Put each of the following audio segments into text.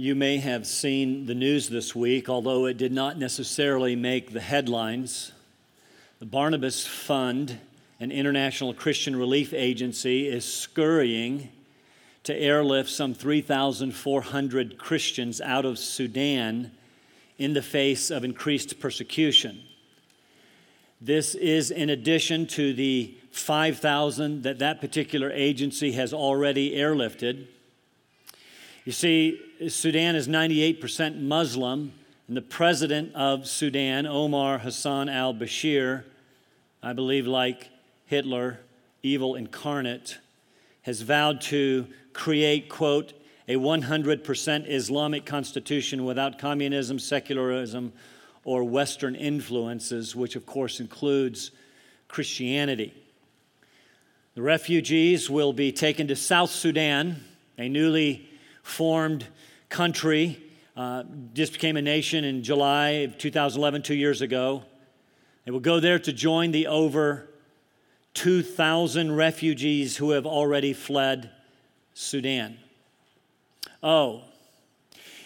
You may have seen the news this week, although it did not necessarily make the headlines. The Barnabas Fund, an international Christian relief agency, is scurrying to airlift some 3,400 Christians out of Sudan in the face of increased persecution. This is in addition to the 5,000 that that particular agency has already airlifted. You see, Sudan is 98% Muslim, and the president of Sudan, Omar Hassan al Bashir, I believe like Hitler, evil incarnate, has vowed to create, quote, a 100% Islamic constitution without communism, secularism, or Western influences, which of course includes Christianity. The refugees will be taken to South Sudan, a newly formed country. Uh, just became a nation in July of 2011, two years ago. They will go there to join the over 2,000 refugees who have already fled Sudan. Oh,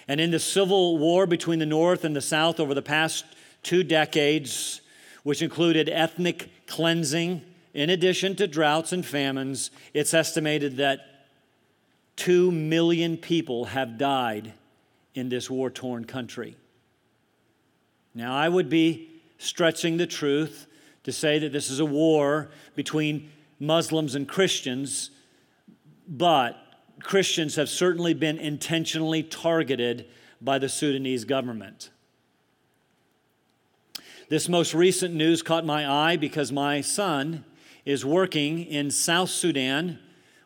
and in the civil war between the North and the South over the past two decades, which included ethnic cleansing, in addition to droughts and famines, it's estimated that two million people have died in this war torn country. Now, I would be stretching the truth to say that this is a war between Muslims and Christians, but Christians have certainly been intentionally targeted by the Sudanese government. This most recent news caught my eye because my son is working in South Sudan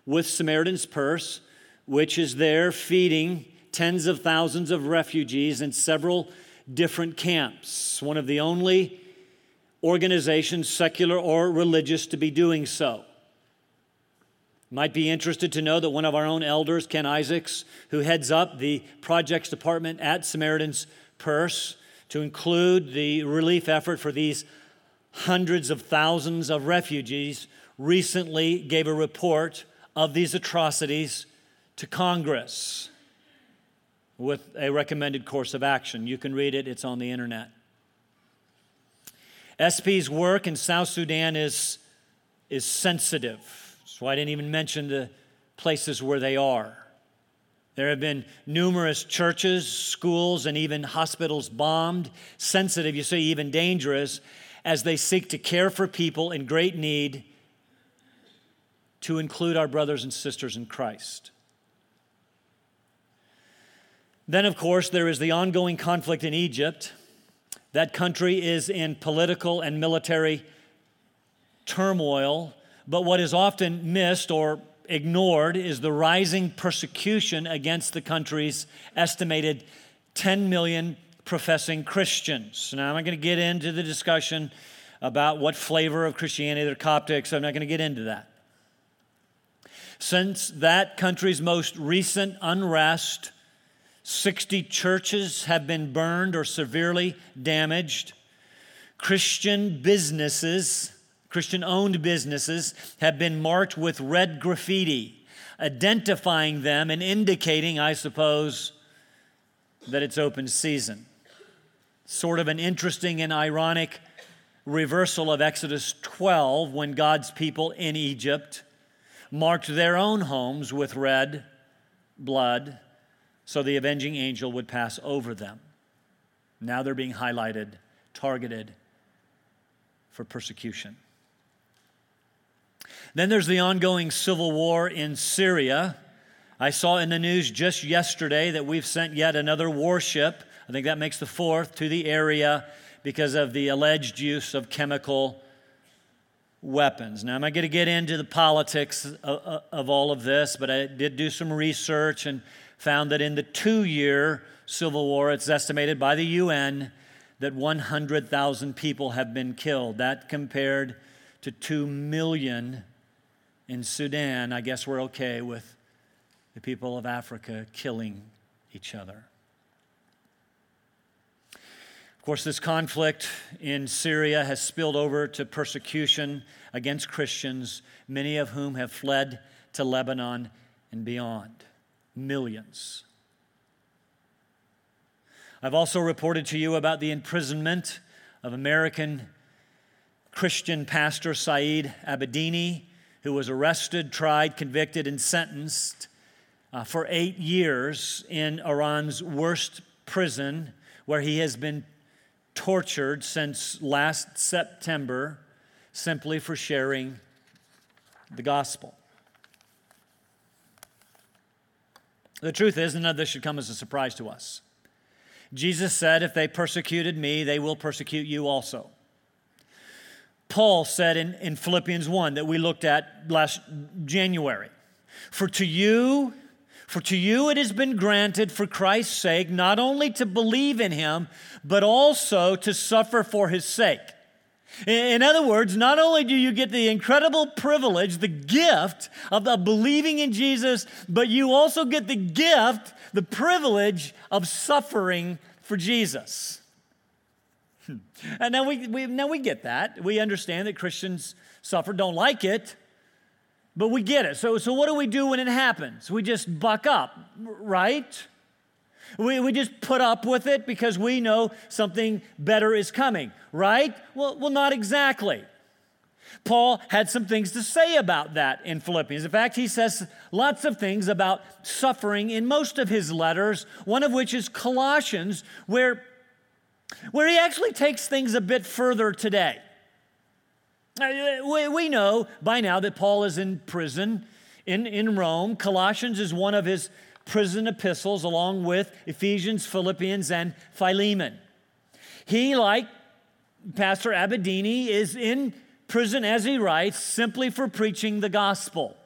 with Samaritan's Purse, which is there feeding tens of thousands of refugees in several different camps. One of the only organizations, secular or religious, to be doing so. Might be interested to know that one of our own elders, Ken Isaacs, who heads up the projects department at Samaritan's Purse to include the relief effort for these hundreds of thousands of refugees, recently gave a report of these atrocities to Congress with a recommended course of action. You can read it, it's on the internet. SP's work in South Sudan is, is sensitive so I didn't even mention the places where they are. There have been numerous churches, schools, and even hospitals bombed, sensitive, you see, even dangerous, as they seek to care for people in great need, to include our brothers and sisters in Christ. Then, of course, there is the ongoing conflict in Egypt. That country is in political and military turmoil but what is often missed or ignored is the rising persecution against the country's estimated 10 million professing Christians. Now, I'm not going to get into the discussion about what flavor of Christianity they're Coptics. I'm not going to get into that. Since that country's most recent unrest, 60 churches have been burned or severely damaged. Christian businesses Christian owned businesses have been marked with red graffiti, identifying them and indicating, I suppose, that it's open season. Sort of an interesting and ironic reversal of Exodus 12 when God's people in Egypt marked their own homes with red blood so the avenging angel would pass over them. Now they're being highlighted, targeted for persecution. Then there's the ongoing civil war in Syria. I saw in the news just yesterday that we've sent yet another warship, I think that makes the fourth, to the area because of the alleged use of chemical weapons. Now, I'm not going to get into the politics of, of, all of this, but I did do some research and found that in the two year civil war, it's estimated by the UN that 100,000 people have been killed. That compared to 2 million in Sudan, I guess we're okay with the people of Africa killing each other. Of course, this conflict in Syria has spilled over to persecution against Christians, many of whom have fled to Lebanon and beyond. Millions. I've also reported to you about the imprisonment of American Christian pastor Saeed Abedini, who was arrested, tried, convicted, and sentenced uh, for eight years in Iran's worst prison, where he has been tortured since last September simply for sharing the gospel. The truth is, none of this should come as a surprise to us. Jesus said, If they persecuted me, they will persecute you also. Paul said in, in Philippians 1 that we looked at last January, For to you, for to you it has been granted for Christ's sake not only to believe in him, but also to suffer for his sake. In other words, not only do you get the incredible privilege, the gift of believing in Jesus, but you also get the gift, the privilege of suffering for Jesus. Hmm. And now we, we, now we get that. We understand that Christians suffer, don't like it, but we get it. So, so what do we do when it happens? We just buck up, right? We, we just put up with it because we know something better is coming, right? Well, well, not exactly. Paul had some things to say about that in Philippians. In fact, he says lots of things about suffering in most of his letters, one of which is Colossians, where, where he actually takes things a bit further today. Uh, we, we know by now that Paul is in prison in, in Rome. Colossians is one of his prison epistles, along with Ephesians, Philippians, and Philemon. He, like Pastor Abedini, is in prison as he writes simply for preaching the gospel.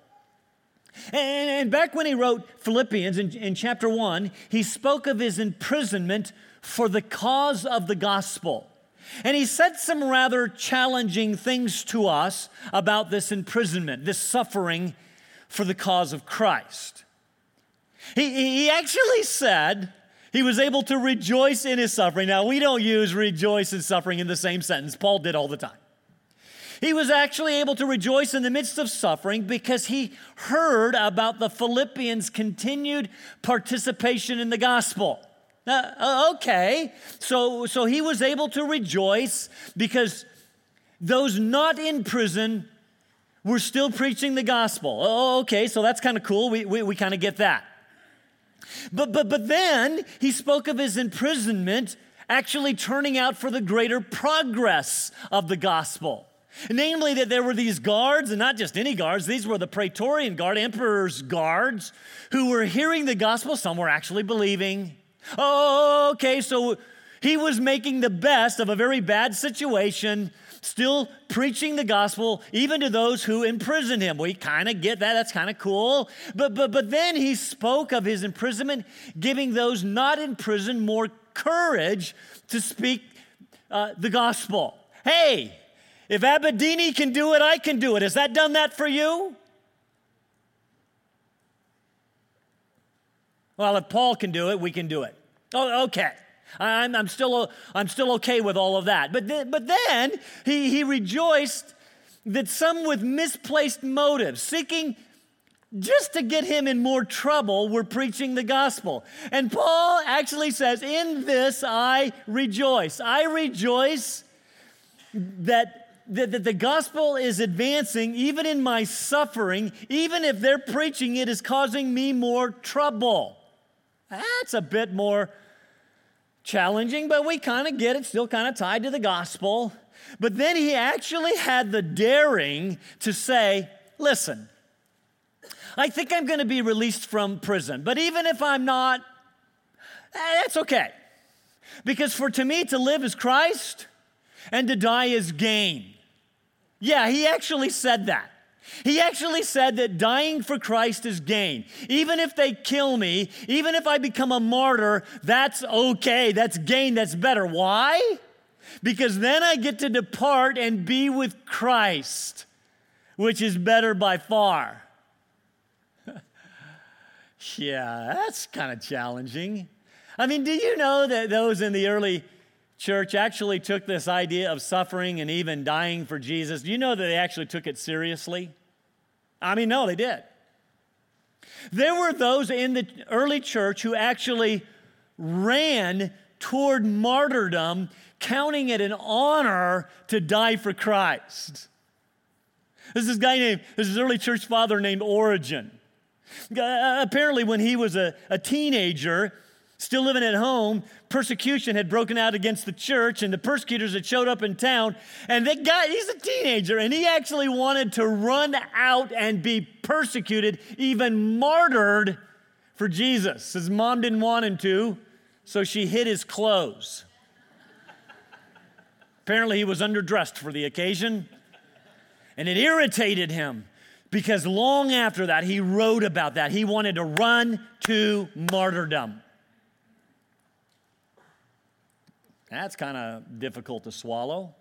And, and back when he wrote Philippians in, in chapter 1, he spoke of his imprisonment for the cause of the gospel. And he said some rather challenging things to us about this imprisonment, this suffering for the cause of Christ. He, he actually said he was able to rejoice in his suffering. Now, we don't use rejoice in suffering in the same sentence, Paul did all the time. He was actually able to rejoice in the midst of suffering because he heard about the Philippians' continued participation in the gospel. Uh, okay, so, so he was able to rejoice because those not in prison were still preaching the gospel. Oh, okay, so that's kind of cool. We, we, we kind of get that. But, but, but then he spoke of his imprisonment actually turning out for the greater progress of the gospel. Namely, that there were these guards, and not just any guards, these were the Praetorian Guard, Emperor's guards, who were hearing the gospel. Some were actually believing. Oh, okay, so he was making the best of a very bad situation, still preaching the gospel, even to those who imprisoned him. We kind of get that. That's kind of cool. But, but, but then he spoke of his imprisonment, giving those not in prison more courage to speak uh, the gospel. Hey, if Abedini can do it, I can do it. Has that done that for you? Well, if Paul can do it, we can do it. Oh, okay. I'm, I'm, still, I'm still okay with all of that. But, then, but then he, he rejoiced that some with misplaced motives, seeking just to get him in more trouble, were preaching the gospel. And Paul actually says, In this I rejoice. I rejoice that, that the gospel is advancing even in my suffering, even if they're preaching it is causing me more trouble. That's a bit more challenging, but we kind of get it, still kind of tied to the gospel. But then he actually had the daring to say, listen, I think I'm going to be released from prison, but even if I'm not, eh, that's okay. Because for to me to live is Christ and to die is gain. Yeah, he actually said that. He actually said that dying for Christ is gain. Even if they kill me, even if I become a martyr, that's okay. That's gain. That's better. Why? Because then I get to depart and be with Christ, which is better by far. yeah, that's kind of challenging. I mean, do you know that those in the early church actually took this idea of suffering and even dying for Jesus. Do you know that they actually took it seriously? I mean, no, they did. There were those in the early church who actually ran toward martyrdom, counting it an honor to die for Christ. This is guy named, this is early church father named Origen. Apparently, when he was a, a teenager, still living at home, persecution had broken out against the church, and the persecutors had showed up in town. And they got, he's a teenager, and he actually wanted to run out and be persecuted, even martyred for Jesus. His mom didn't want him to, so she hid his clothes. Apparently, he was underdressed for the occasion, and it irritated him because long after that, he wrote about that. He wanted to run to martyrdom. That's kind of difficult to swallow.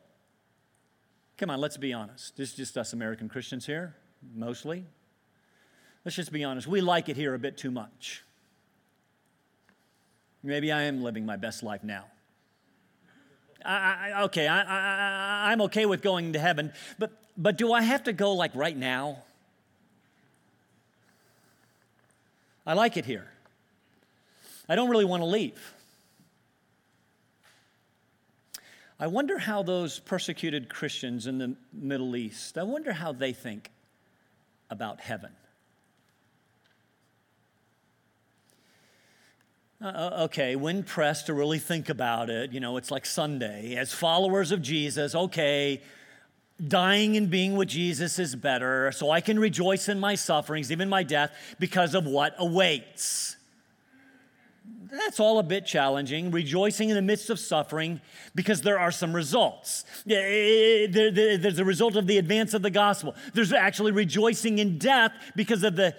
Come on, let's be honest. This is just us American Christians here, mostly. Let's just be honest. We like it here a bit too much. Maybe I am living my best life now. I, I, okay, I, am okay with going to heaven, but, but do I have to go like right now? I like it here. I don't really want to leave. I wonder how those persecuted Christians in the Middle East, I wonder how they think about heaven. Uh, okay, when pressed to really think about it, you know, it's like Sunday. As followers of Jesus, okay, dying and being with Jesus is better, so I can rejoice in my sufferings, even my death, because of what awaits that's all a bit challenging, rejoicing in the midst of suffering because there are some results. Eh, eh, eh, there's a result of the advance of the gospel. There's actually rejoicing in death because of the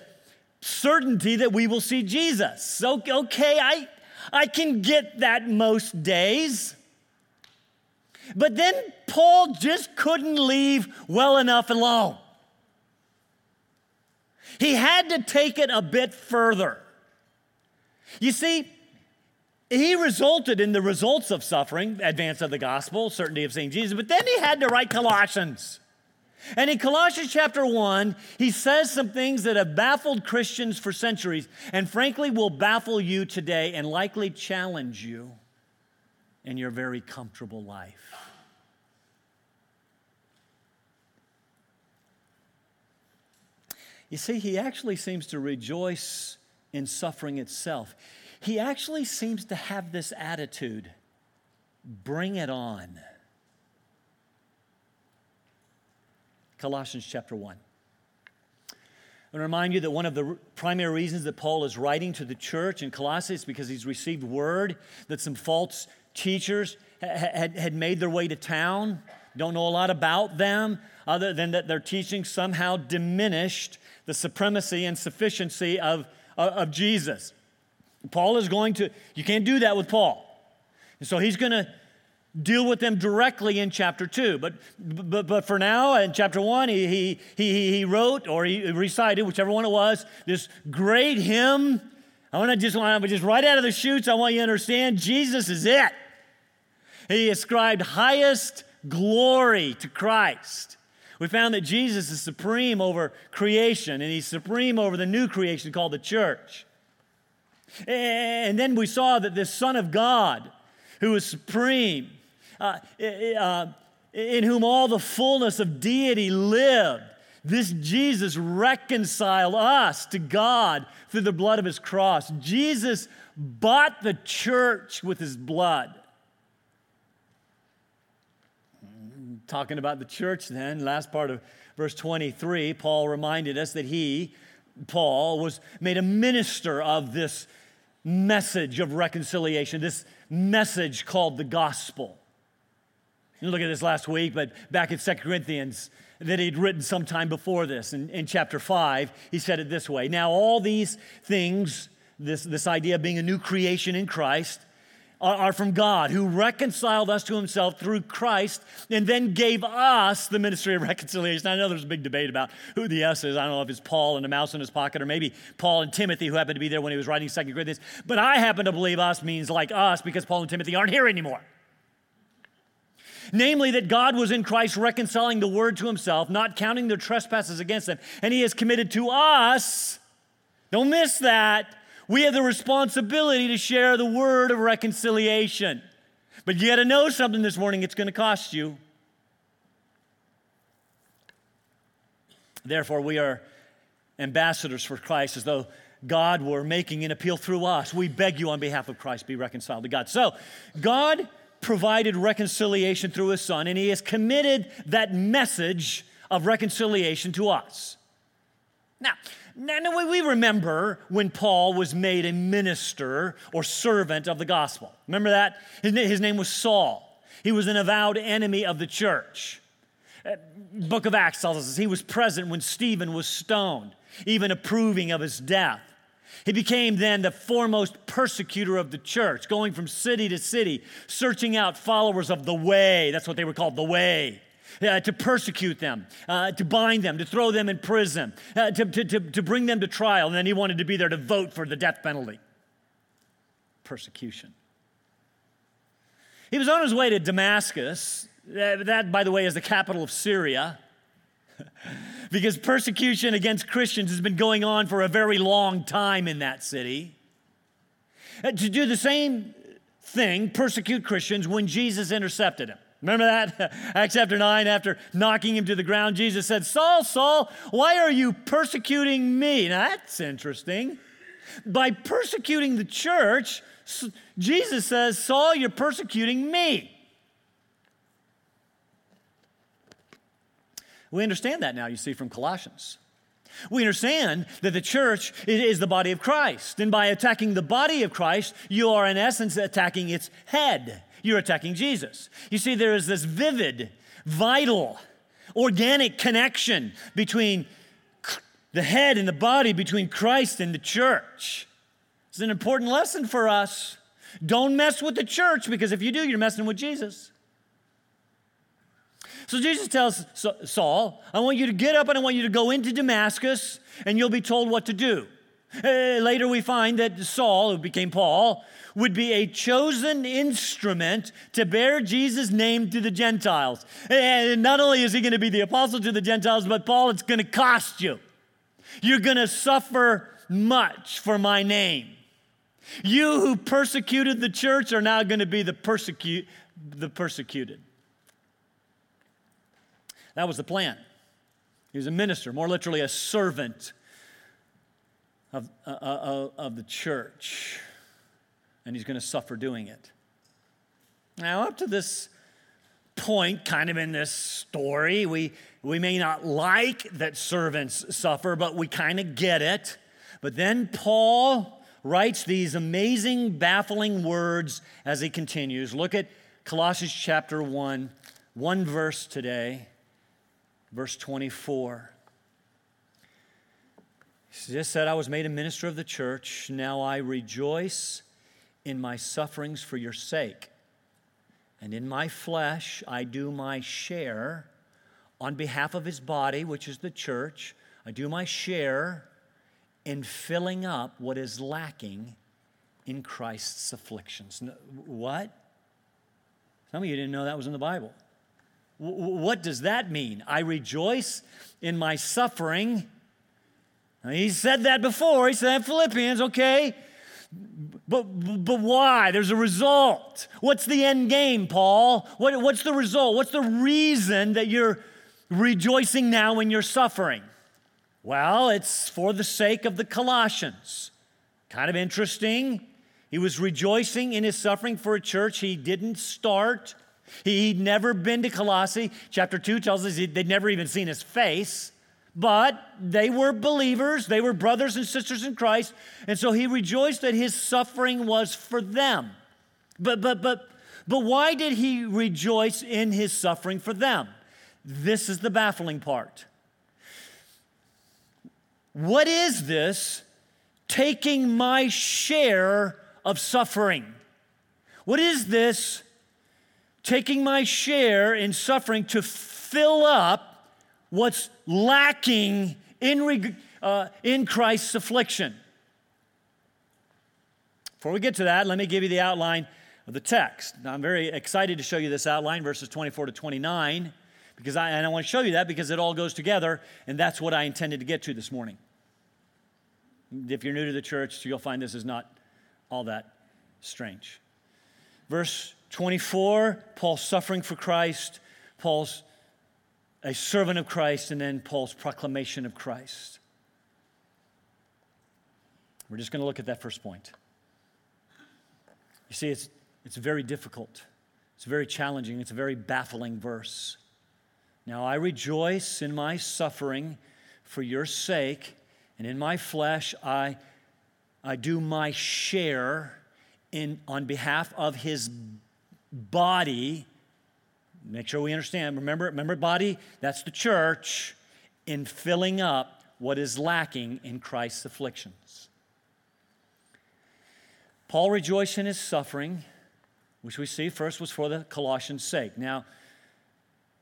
certainty that we will see Jesus. Okay, I, I can get that most days. But then Paul just couldn't leave well enough alone. He had to take it a bit further. You see, he resulted in the results of suffering, advance of the gospel, certainty of seeing Jesus, but then he had to write Colossians. And in Colossians chapter 1, he says some things that have baffled Christians for centuries and frankly will baffle you today and likely challenge you in your very comfortable life. You see, he actually seems to rejoice in suffering itself he actually seems to have this attitude bring it on. Colossians chapter 1. I want to remind you that one of the primary reasons that Paul is writing to the church in Colossae is because he's received word that some false teachers had, made their way to town. Don't know a lot about them, other than that their teaching somehow diminished the supremacy and sufficiency of, of Jesus. Paul is going to, you can't do that with Paul. And so he's going to deal with them directly in chapter 2. But, but, but for now, in chapter 1, he, he, he, he wrote or he recited, whichever one it was, this great hymn. I want to just, want to just right out of the chutes, I want you to understand Jesus is it. He ascribed highest glory to Christ. We found that Jesus is supreme over creation, and he's supreme over the new creation called the church. And then we saw that this Son of God, who is supreme, uh, uh, in whom all the fullness of deity lived, this Jesus reconciled us to God through the blood of his cross. Jesus bought the church with his blood. Talking about the church, then, last part of verse 23, Paul reminded us that he, Paul, was made a minister of this message of reconciliation, this message called the gospel. You look at this last week, but back in 2 Corinthians, that he'd written sometime before this, in, in chapter 5, he said it this way Now, all these things, this, this idea of being a new creation in Christ, are from God, who reconciled us to himself through Christ and then gave us the ministry of reconciliation. I know there's a big debate about who the S is. I don't know if it's Paul and a mouse in his pocket or maybe Paul and Timothy, who happened to be there when he was writing Second Corinthians. But I happen to believe us means like us because Paul and Timothy aren't here anymore. Namely, that God was in Christ reconciling the word to himself, not counting their trespasses against them. And he has committed to us, don't miss that, we have the responsibility to share the word of reconciliation. But you got to know something this morning, it's going to cost you. Therefore, we are ambassadors for Christ as though God were making an appeal through us. We beg you on behalf of Christ, be reconciled to God. So, God provided reconciliation through his son, and he has committed that message of reconciliation to us. Now, now we remember when Paul was made a minister or servant of the gospel. Remember that? His name was Saul. He was an avowed enemy of the church. Uh, Book of Acts tells us he was present when Stephen was stoned, even approving of his death. He became then the foremost persecutor of the church, going from city to city, searching out followers of the way. That's what they were called, the way. Uh, to persecute them, uh, to bind them, to throw them in prison, uh, to, to, to, to bring them to trial. And then he wanted to be there to vote for the death penalty. Persecution. He was on his way to Damascus. That, by the way, is the capital of Syria. because persecution against Christians has been going on for a very long time in that city. Uh, to do the same thing, persecute Christians, when Jesus intercepted him. Remember that? Acts chapter 9, after knocking him to the ground, Jesus said, Saul, Saul, why are you persecuting me? Now that's interesting. By persecuting the church, Jesus says, Saul, you're persecuting me. We understand that now, you see, from Colossians. We understand that the church is the body of Christ. And by attacking the body of Christ, you are in essence attacking its head. You're attacking Jesus. You see, there is this vivid, vital, organic connection between the head and the body, between Christ and the church. It's an important lesson for us. Don't mess with the church because if you do, you're messing with Jesus. So Jesus tells Saul, I want you to get up and I want you to go into Damascus and you'll be told what to do. Uh, later, we find that Saul, who became Paul, would be a chosen instrument to bear Jesus' name to the Gentiles. And not only is he going to be the apostle to the Gentiles, but Paul, it's going to cost you. You're going to suffer much for my name. You who persecuted the church are now going to be the, persecute, the persecuted. That was the plan. He was a minister, more literally a servant of, uh, uh, of the church, and he's going to suffer doing it. Now, up to this point, kind of in this story, we, we may not like that servants suffer, but we kind of get it. But then Paul writes these amazing, baffling words as he continues. Look at Colossians chapter 1, one verse today. Verse 24. He just said, I was made a minister of the church. Now I rejoice in my sufferings for your sake. And in my flesh, I do my share on behalf of his body, which is the church. I do my share in filling up what is lacking in Christ's afflictions. What? Some of you didn't know that was in the Bible. What does that mean? I rejoice in my suffering. he said that before. He said that Philippians, okay. But, but why? There's a result. What's the end game, Paul? What, what's the result? What's the reason that you're rejoicing now in your suffering? Well, it's for the sake of the Colossians. Kind of interesting. He was rejoicing in his suffering for a church he didn't start. He'd never been to Colossae. Chapter 2 tells us they'd never even seen his face, but they were believers. They were brothers and sisters in Christ. And so he rejoiced that his suffering was for them. But, but, but, but why did he rejoice in his suffering for them? This is the baffling part. What is this taking my share of suffering? What is this taking my share in suffering to fill up what's lacking in, uh, in Christ's affliction. Before we get to that, let me give you the outline of the text. Now, I'm very excited to show you this outline, verses 24 to 29, because I, and I want to show you that because it all goes together, and that's what I intended to get to this morning. If you're new to the church, you'll find this is not all that strange. Verse 24, Paul's suffering for Christ, Paul's a servant of Christ, and then Paul's proclamation of Christ. We're just going to look at that first point. You see, it's, it's very difficult, it's very challenging, it's a very baffling verse. Now, I rejoice in my suffering for your sake, and in my flesh I, I do my share in, on behalf of his body. Make sure we understand. Remember, remember, body, that's the church, in filling up what is lacking in Christ's afflictions. Paul rejoiced in his suffering, which we see first was for the Colossians' sake. Now,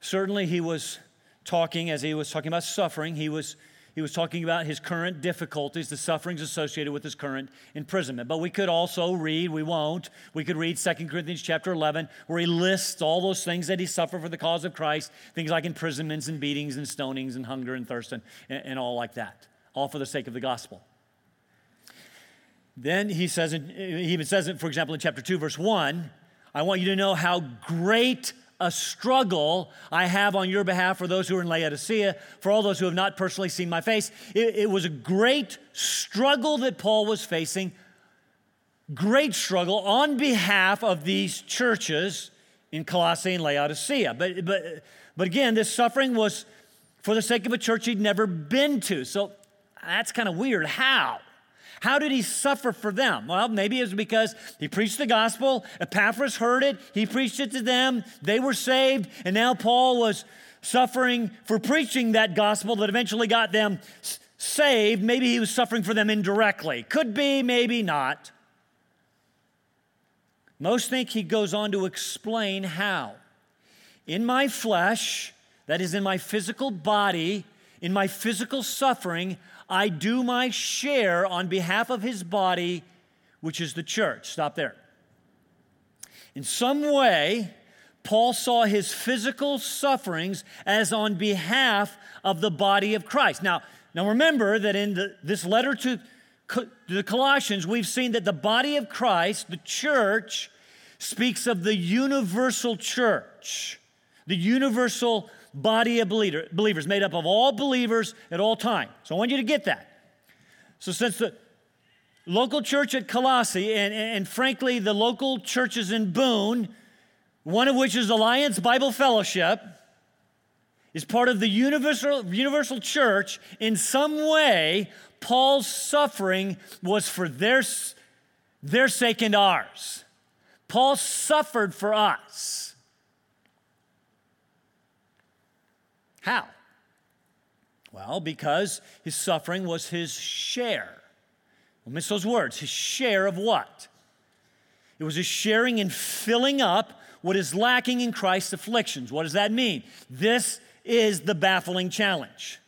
certainly he was talking, as he was talking about suffering, he was he was talking about his current difficulties, the sufferings associated with his current imprisonment. But we could also read, we won't, we could read 2 Corinthians chapter 11, where he lists all those things that he suffered for the cause of Christ, things like imprisonments and beatings and stonings and hunger and thirst and, and all like that, all for the sake of the gospel. Then he says, he even says it, for example, in chapter 2, verse 1, I want you to know how great a struggle I have on your behalf for those who are in Laodicea, for all those who have not personally seen my face. It, it, was a great struggle that Paul was facing, great struggle on behalf of these churches in Colossae and Laodicea. But, but, but again, this suffering was for the sake of a church he'd never been to. So that's kind of weird. How? How did he suffer for them? Well, maybe it was because he preached the gospel, Epaphras heard it, he preached it to them, they were saved, and now Paul was suffering for preaching that gospel that eventually got them saved. Maybe he was suffering for them indirectly. Could be, maybe not. Most think he goes on to explain how. In my flesh, that is, in my physical body, in my physical suffering, I do my share on behalf of his body, which is the church. Stop there. In some way, Paul saw his physical sufferings as on behalf of the body of Christ. Now, now remember that in the, this letter to, to the Colossians, we've seen that the body of Christ, the church, speaks of the universal church, the universal body of believers, made up of all believers at all time. So I want you to get that. So, since the local church at Colossae, and, and frankly, the local churches in Boone, one of which is Alliance Bible Fellowship, is part of the universal, universal church, in some way, Paul's suffering was for their, their sake and ours. Paul suffered for us. How? Well, because his suffering was his share. Don't miss those words. His share of what? It was his sharing in filling up what is lacking in Christ's afflictions. What does that mean? This is the baffling challenge.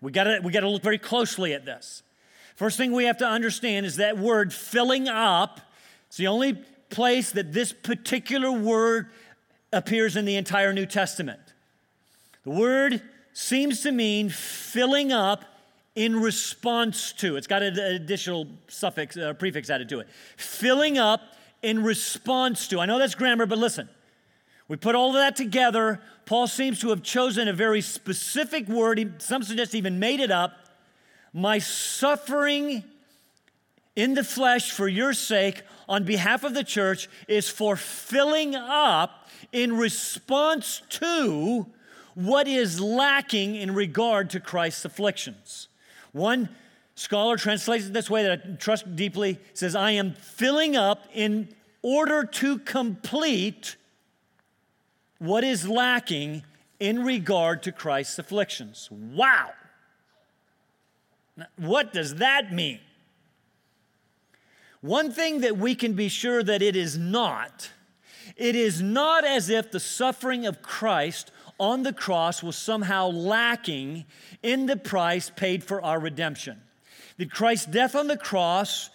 We gotta, we gotta look very closely at this. First thing we have to understand is that word filling up, it's the only place that this particular word appears in the entire New Testament. The word seems to mean filling up in response to. It's got an additional suffix, uh, prefix added to it. Filling up in response to. I know that's grammar, but listen. We put all of that together. Paul seems to have chosen a very specific word. Some suggest even made it up. My suffering in the flesh for your sake on behalf of the church is for filling up in response to what is lacking in regard to Christ's afflictions. One scholar translates it this way that I trust deeply says, I am filling up in order to complete what is lacking in regard to Christ's afflictions. Wow! What does that mean? One thing that we can be sure that it is not, it is not as if the suffering of Christ on the cross was somehow lacking in the price paid for our redemption. That Christ's death on the cross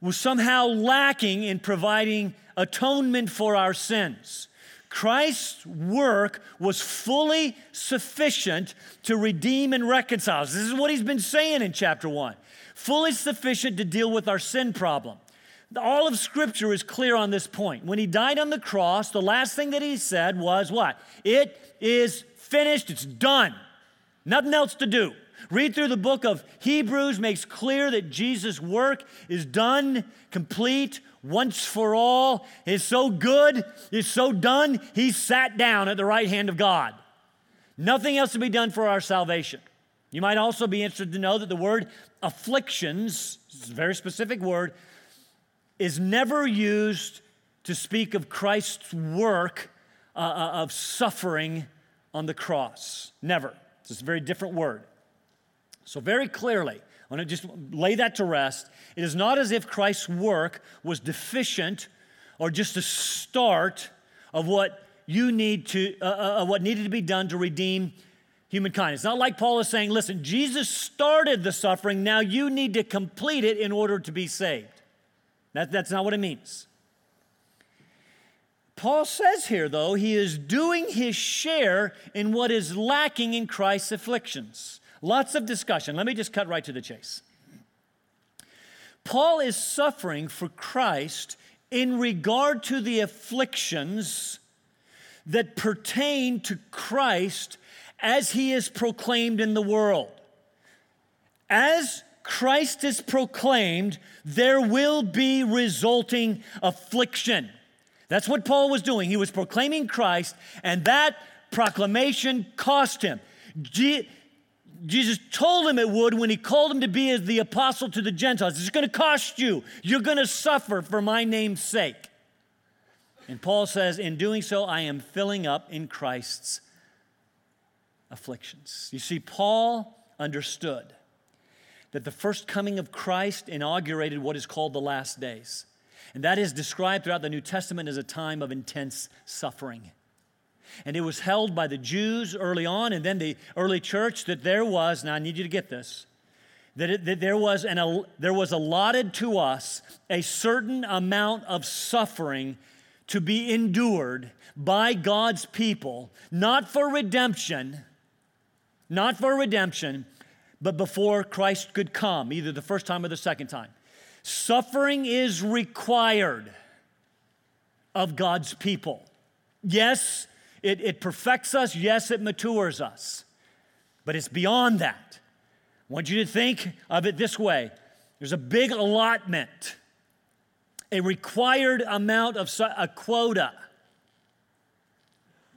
was somehow lacking in providing atonement for our sins. Christ's work was fully sufficient to redeem and reconcile. us. This is what he's been saying in chapter 1. Fully sufficient to deal with our sin problem. All of Scripture is clear on this point. When he died on the cross, the last thing that he said was what? It is finished, it's done. Nothing else to do. Read through the book of Hebrews, makes clear that Jesus' work is done, complete, once for all. Is so good, is so done, he sat down at the right hand of God. Nothing else to be done for our salvation. You might also be interested to know that the word afflictions, is a very specific word, is never used to speak of Christ's work uh, uh of suffering on the cross. Never. It's a very different word. So, very clearly, I want to just lay that to rest. It is not as if Christ's work was deficient or just a start of what you need to, uh, uh, what needed to be done to redeem humankind. It's not like Paul is saying, listen, Jesus started the suffering, now you need to complete it in order to be saved. That, that's not what it means. Paul says here, though, he is doing his share in what is lacking in Christ's afflictions. Lots of discussion. Let me just cut right to the chase. Paul is suffering for Christ in regard to the afflictions that pertain to Christ as he is proclaimed in the world. As Christ is proclaimed, there will be resulting affliction. That's what Paul was doing. He was proclaiming Christ, and that proclamation cost him. Jesus told him it would when he called him to be as the apostle to the Gentiles. It's going to cost you. You're going to suffer for my name's sake. And Paul says, in doing so, I am filling up in Christ's afflictions. You see, Paul understood that the first coming of Christ inaugurated what is called the last days. And that is described throughout the New Testament as a time of intense suffering. And it was held by the Jews early on, and then the early church, that there was, now I need you to get this, that, it, that there, was an, there was allotted to us a certain amount of suffering to be endured by God's people, not for redemption, not for redemption, but before Christ could come, either the first time or the second time. Suffering is required of God's people. Yes, it, it perfects us. Yes, it matures us. But it's beyond that. I want you to think of it this way there's a big allotment, a required amount of su- a quota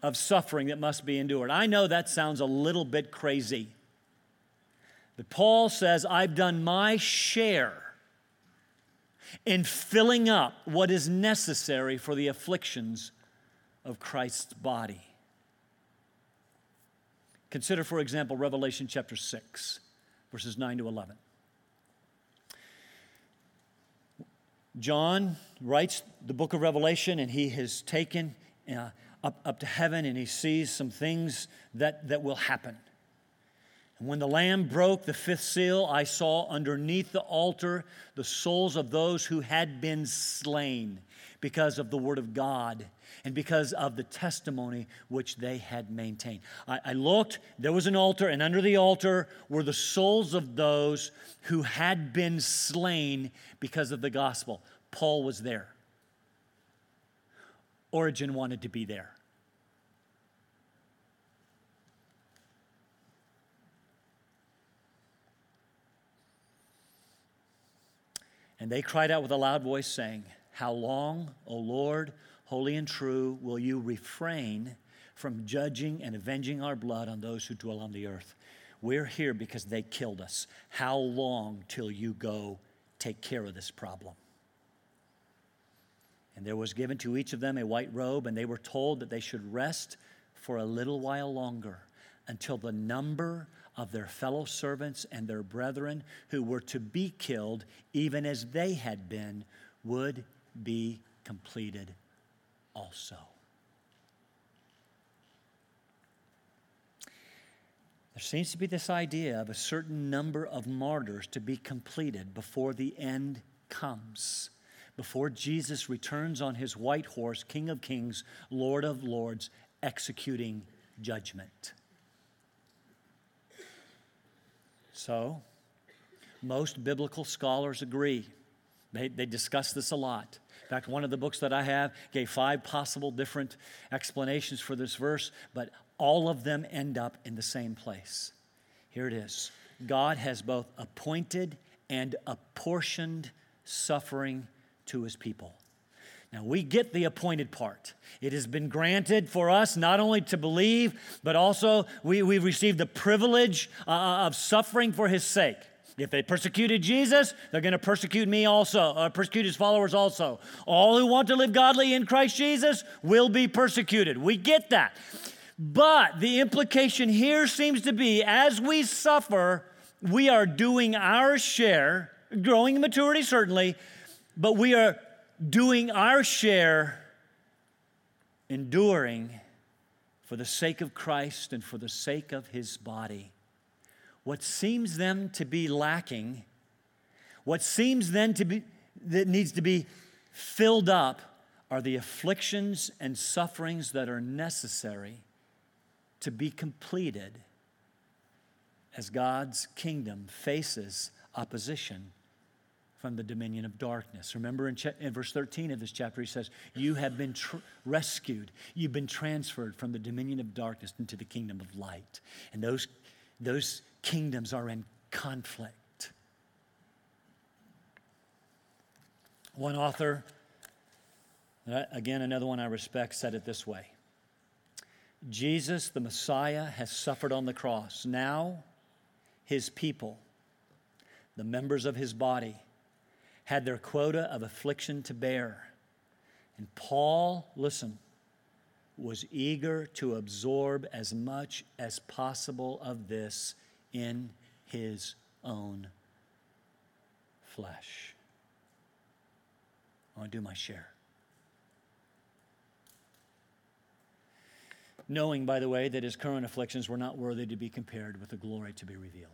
of suffering that must be endured. I know that sounds a little bit crazy. But Paul says, I've done my share in filling up what is necessary for the afflictions of Christ's body. Consider, for example, Revelation chapter 6, verses 9 to 11. John writes the book of Revelation, and he has taken uh, up, up to heaven and he sees some things that, that will happen. And when the Lamb broke the fifth seal, I saw underneath the altar the souls of those who had been slain because of the word of God and because of the testimony which they had maintained. I, I, looked, there was an altar, and under the altar were the souls of those who had been slain because of the gospel. Paul was there. Origen wanted to be there. And they cried out with a loud voice, saying, How long, O Lord, holy and true, will you refrain from judging and avenging our blood on those who dwell on the earth? We're here because they killed us. How long till you go take care of this problem? And there was given to each of them a white robe, and they were told that they should rest for a little while longer until the number of their fellow servants and their brethren who were to be killed, even as they had been, would be completed also. There seems to be this idea of a certain number of martyrs to be completed before the end comes, before Jesus returns on his white horse, King of Kings, Lord of Lords, executing judgment. So, most biblical scholars agree. They, they discuss this a lot. In fact, one of the books that I have gave five possible different explanations for this verse, but all of them end up in the same place. Here it is God has both appointed and apportioned suffering to his people. Now, we get the appointed part. It has been granted for us not only to believe, but also we, we've received the privilege uh, of suffering for his sake. If they persecuted Jesus, they're going to persecute me also, uh, persecute his followers also. All who want to live godly in Christ Jesus will be persecuted. We get that. But the implication here seems to be as we suffer, we are doing our share, growing in maturity certainly, but we are doing our share, enduring for the sake of Christ and for the sake of his body. What seems them to be lacking, what seems then to be that needs to be filled up are the afflictions and sufferings that are necessary to be completed as God's kingdom faces opposition from the dominion of darkness. Remember in, in verse 13 of this chapter, he says, You have been tr- rescued, you've been transferred from the dominion of darkness into the kingdom of light. And those, those kingdoms are in conflict. One author, again, another one I respect, said it this way Jesus, the Messiah, has suffered on the cross. Now, his people, the members of his body, had their quota of affliction to bear. And Paul, listen, was eager to absorb as much as possible of this in his own flesh. I want to do my share. Knowing, by the way, that his current afflictions were not worthy to be compared with the glory to be revealed.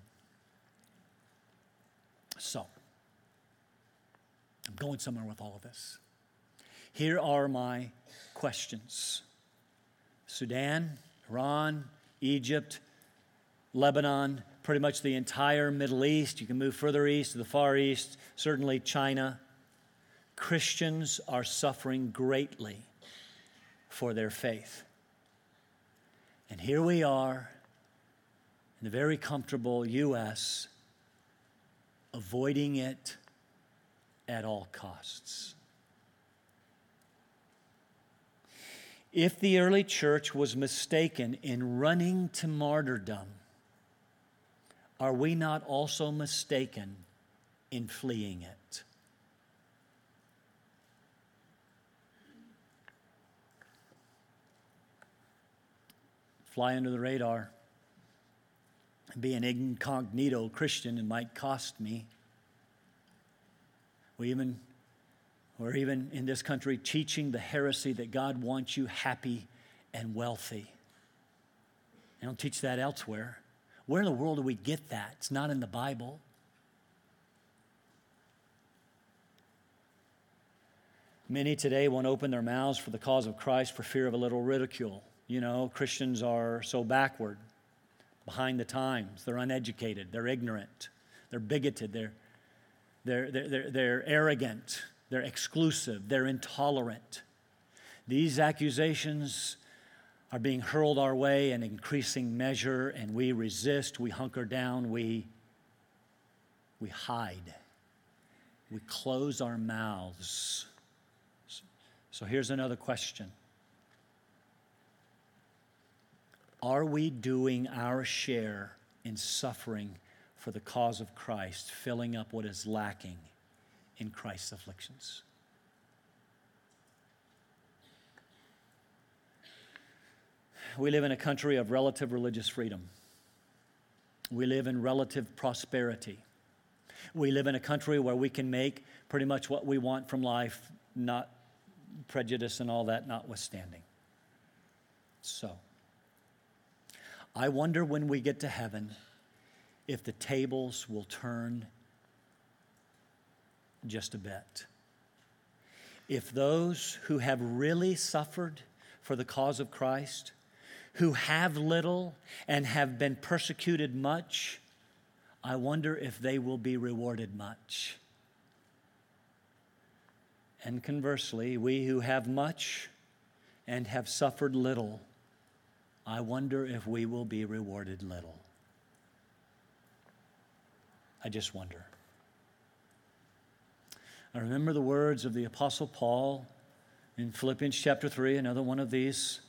So, going somewhere with all of this. Here are my questions Sudan, Iran, Egypt, Lebanon, pretty much the entire Middle East. You can move further east to the Far East, certainly China. Christians are suffering greatly for their faith. And here we are in the very comfortable U.S., avoiding it at all costs. If the early church was mistaken in running to martyrdom, are we not also mistaken in fleeing it? Fly under the radar. Be an incognito Christian, it might cost me. We even, we're even in this country teaching the heresy that God wants you happy and wealthy. I don't teach that elsewhere. Where in the world do we get that? It's not in the Bible. Many today won't open their mouths for the cause of Christ for fear of a little ridicule. You know, Christians are so backward, behind the times. They're uneducated, they're ignorant, they're bigoted, they're, they're, they're, they're, arrogant, they're exclusive, they're intolerant. These accusations are being hurled our way in increasing measure, and we resist, we hunker down, we, we hide, we close our mouths. So here's another question Are we doing our share in suffering for the cause of Christ, filling up what is lacking in Christ's afflictions? we live in a country of relative religious freedom. We live in relative prosperity. We live in a country where we can make pretty much what we want from life, not prejudice and all that notwithstanding. So, I wonder when we get to heaven if the tables will turn just a bit. if those who have really suffered for the cause of Christ, who have little and have been persecuted much, I wonder if they will be rewarded much. And conversely, we who have much and have suffered little, I wonder if we will be rewarded little. I just wonder. I remember the words of the Apostle Paul in Philippians chapter 3, another one of these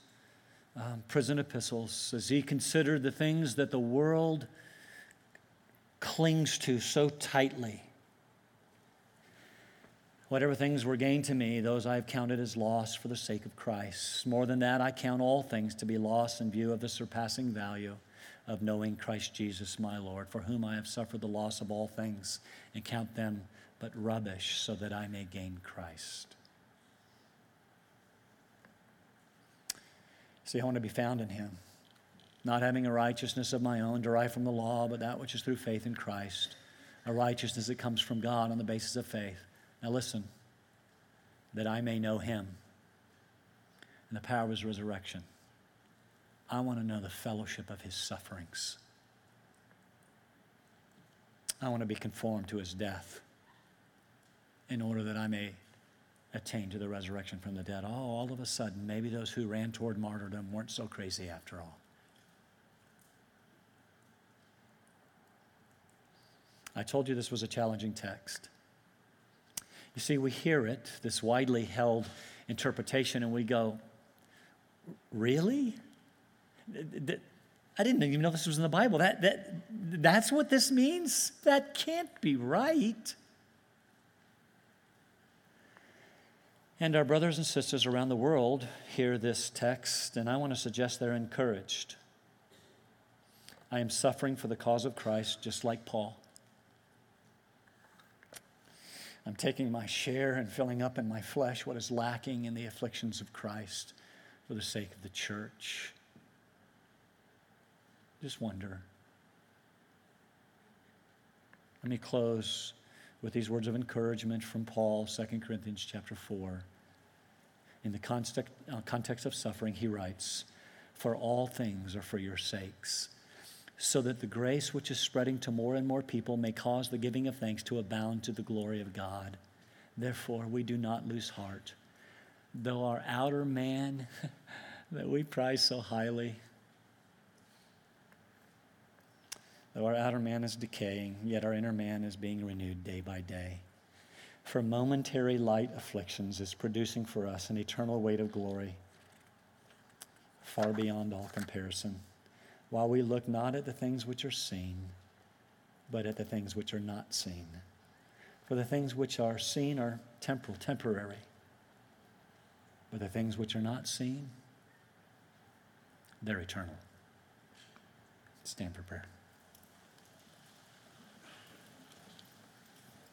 um, prison epistles, as he considered the things that the world clings to so tightly Whatever things were gained to me, those I have counted as loss for the sake of Christ. More than that, I count all things to be loss in view of the surpassing value of knowing Christ Jesus my Lord, for whom I have suffered the loss of all things, and count them but rubbish, so that I may gain Christ. See, I want to be found in Him, not having a righteousness of my own derived from the law, but that which is through faith in Christ, a righteousness that comes from God on the basis of faith now listen, that I may know him and the power of his resurrection. I want to know the fellowship of his sufferings. I want to be conformed to his death in order that I may attain to the resurrection from the dead. Oh, all of a sudden, maybe those who ran toward martyrdom weren't so crazy after all. I told you this was a challenging text. You see, we hear it, this widely held interpretation, and we go, Really? I didn't even know this was in the Bible. That, that, that's what this means? That can't be right. And our brothers and sisters around the world hear this text, and I want to suggest they're encouraged. I am suffering for the cause of Christ, just like Paul. I'm taking my share and filling up in my flesh what is lacking in the afflictions of Christ for the sake of the church. Just wonder. Let me close with these words of encouragement from Paul, 2 Corinthians chapter 4. In the context, uh, context of suffering, he writes, For all things are for your sakes so that the grace which is spreading to more and more people may cause the giving of thanks to abound to the glory of God. Therefore, we do not lose heart. Though our outer man that we prize so highly, though our outer man is decaying, yet our inner man is being renewed day by day. For momentary light afflictions is producing for us an eternal weight of glory far beyond all comparison while we look not at the things which are seen, but at the things which are not seen. For the things which are seen are temporal, temporary. But the things which are not seen, they're eternal. Stand for prayer.